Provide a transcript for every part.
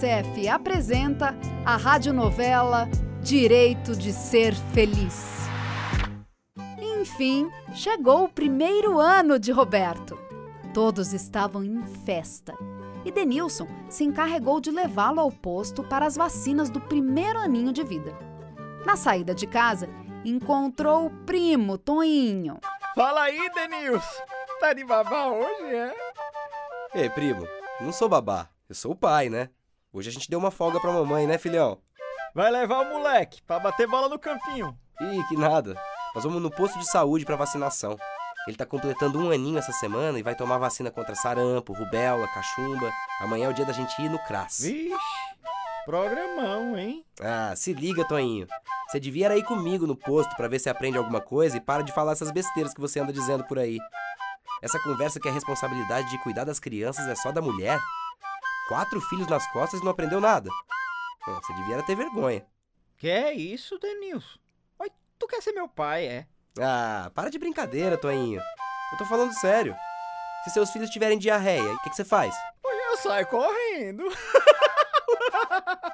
Unicef apresenta a radionovela Direito de Ser Feliz. Enfim, chegou o primeiro ano de Roberto. Todos estavam em festa e Denilson se encarregou de levá-lo ao posto para as vacinas do primeiro aninho de vida. Na saída de casa, encontrou o primo Toinho. Fala aí, Denilson! Tá de babá hoje, é? Ei, primo, não sou babá, eu sou o pai, né? Hoje a gente deu uma folga pra mamãe, né, filhão? Vai levar o moleque pra bater bola no campinho. Ih, que nada. Nós vamos no posto de saúde pra vacinação. Ele tá completando um aninho essa semana e vai tomar vacina contra sarampo, rubéola, cachumba. Amanhã é o dia da gente ir no CRAS. Vixe, programão, hein? Ah, se liga, Toinho. Você devia ir comigo no posto pra ver se aprende alguma coisa e para de falar essas besteiras que você anda dizendo por aí. Essa conversa que a responsabilidade de cuidar das crianças é só da mulher. Quatro filhos nas costas e não aprendeu nada. Você devia ter vergonha. Que é isso, Denilson? Oi, tu quer ser meu pai, é? Ah, para de brincadeira, Toinho. Eu tô falando sério. Se seus filhos tiverem diarreia, o que, que você faz? Eu saio correndo.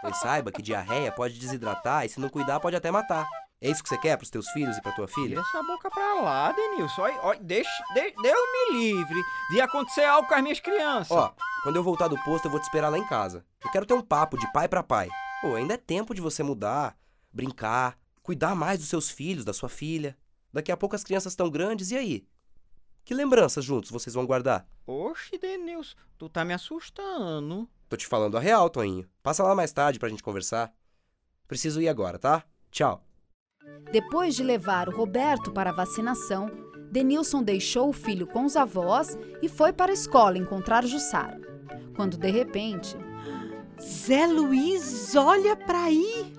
Pois saiba que diarreia pode desidratar e se não cuidar pode até matar. É isso que você quer pros teus filhos e pra tua filha? Tira essa boca pra lá, Denilson. Deixa, de, Deus me livre de acontecer algo com as minhas crianças. Ó, quando eu voltar do posto eu vou te esperar lá em casa. Eu quero ter um papo de pai pra pai. Pô, ainda é tempo de você mudar, brincar, cuidar mais dos seus filhos, da sua filha. Daqui a pouco as crianças estão grandes, e aí? Que lembranças juntos vocês vão guardar? Oxe, Denilson, tu tá me assustando. Tô te falando a real, Toinho. Passa lá mais tarde pra gente conversar. Preciso ir agora, tá? Tchau. Depois de levar o Roberto para a vacinação, Denilson deixou o filho com os avós e foi para a escola encontrar Jussara. Quando de repente. Zé Luiz, olha para aí!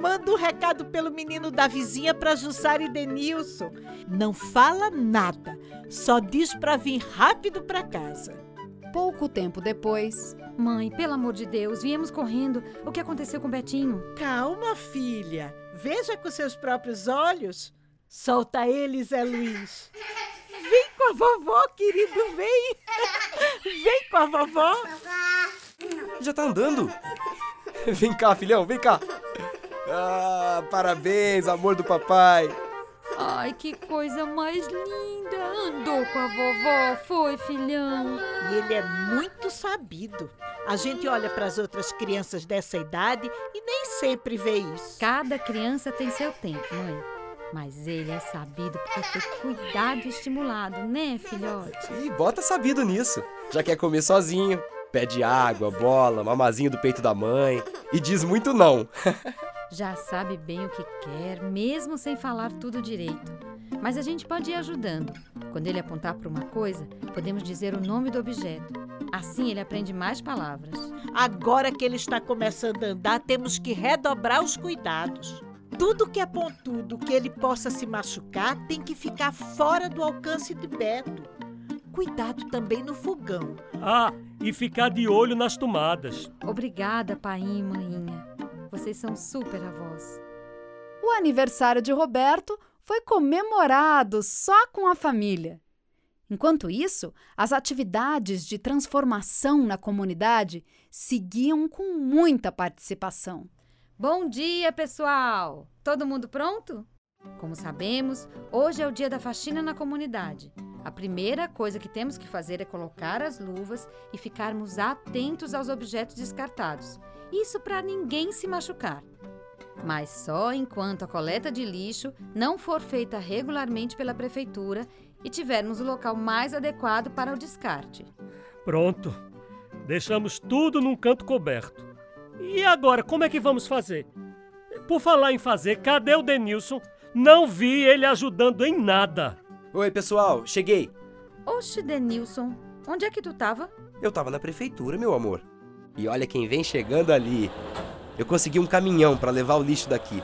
Manda um recado pelo menino da vizinha para Jussara e Denilson. Não fala nada, só diz para vir rápido para casa. Pouco tempo depois. Mãe, pelo amor de Deus, viemos correndo. O que aconteceu com Betinho? Calma, filha. Veja com seus próprios olhos. Solta ele, Zé Luiz. Vem com a vovó, querido, vem. Vem com a vovó. Já tá andando? Vem cá, filhão, vem cá. Ah, parabéns, amor do papai. Ai, que coisa mais linda! Andou com a vovó, foi, filhão? E ele é muito sabido. A gente olha para as outras crianças dessa idade e nem sempre vê isso. Cada criança tem seu tempo, mãe. Mas ele é sabido porque foi cuidado e estimulado, né, filhote? E bota sabido nisso. Já quer comer sozinho, pede água, bola, mamazinho do peito da mãe e diz muito não. Já sabe bem o que quer, mesmo sem falar tudo direito. Mas a gente pode ir ajudando. Quando ele apontar para uma coisa, podemos dizer o nome do objeto. Assim ele aprende mais palavras. Agora que ele está começando a andar, temos que redobrar os cuidados. Tudo que é pontudo, que ele possa se machucar, tem que ficar fora do alcance de Beto. Cuidado também no fogão. Ah, e ficar de olho nas tomadas. Obrigada, pai e maninha. Vocês são super avós. O aniversário de Roberto foi comemorado só com a família. Enquanto isso, as atividades de transformação na comunidade seguiam com muita participação. Bom dia, pessoal! Todo mundo pronto? Como sabemos, hoje é o dia da faxina na comunidade. A primeira coisa que temos que fazer é colocar as luvas e ficarmos atentos aos objetos descartados. Isso para ninguém se machucar. Mas só enquanto a coleta de lixo não for feita regularmente pela prefeitura e tivermos o local mais adequado para o descarte. Pronto. Deixamos tudo num canto coberto. E agora, como é que vamos fazer? Por falar em fazer, cadê o Denilson? Não vi ele ajudando em nada. Oi, pessoal, cheguei. Oxe, Denilson, onde é que tu tava? Eu tava na prefeitura, meu amor. E olha quem vem chegando ali. Eu consegui um caminhão para levar o lixo daqui.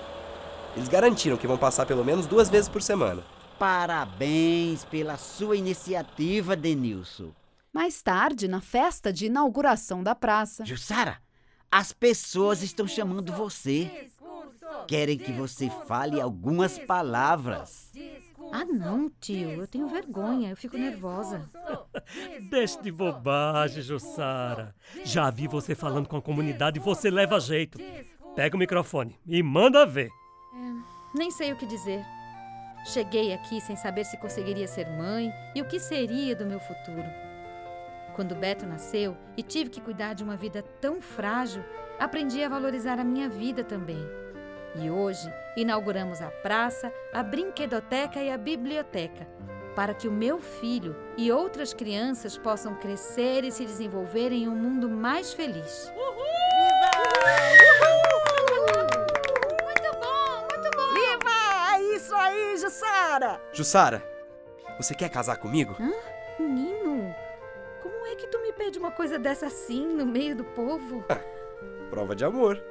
Eles garantiram que vão passar pelo menos duas vezes por semana. Parabéns pela sua iniciativa, Denilson. Mais tarde, na festa de inauguração da praça. Jussara, as pessoas estão chamando você. Querem que você fale algumas palavras. Ah, não, tio, eu tenho vergonha, eu fico nervosa. Deixe de bobagem, Jussara. Já vi você falando com a comunidade e você leva jeito. Pega o microfone e manda ver. Nem sei o que dizer. Cheguei aqui sem saber se conseguiria ser mãe e o que seria do meu futuro. Quando Beto nasceu e tive que cuidar de uma vida tão frágil, aprendi a valorizar a minha vida também. E hoje inauguramos a praça, a brinquedoteca e a biblioteca, para que o meu filho e outras crianças possam crescer e se desenvolver em um mundo mais feliz. Viva! É isso aí, Jussara! Jussara, você quer casar comigo? Menino, como é que tu me pede uma coisa dessa assim, no meio do povo? Prova de amor.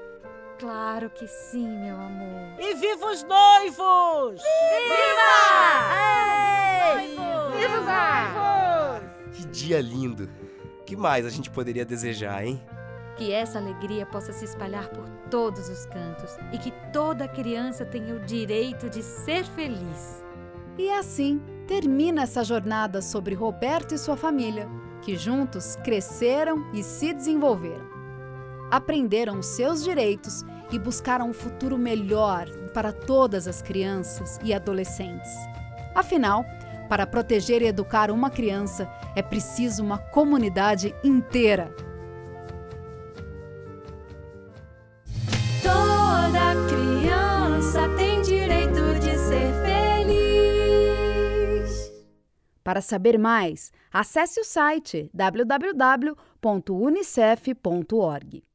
Claro que sim, meu amor. E viva os noivos! Que dia lindo. que mais a gente poderia desejar, hein? Que essa alegria possa se espalhar por todos os cantos e que toda criança tenha o direito de ser feliz. E assim termina essa jornada sobre Roberto e sua família, que juntos cresceram e se desenvolveram. Aprenderam os seus direitos e buscaram um futuro melhor para todas as crianças e adolescentes. Afinal, para proteger e educar uma criança é preciso uma comunidade inteira. Para saber mais, acesse o site www.unicef.org.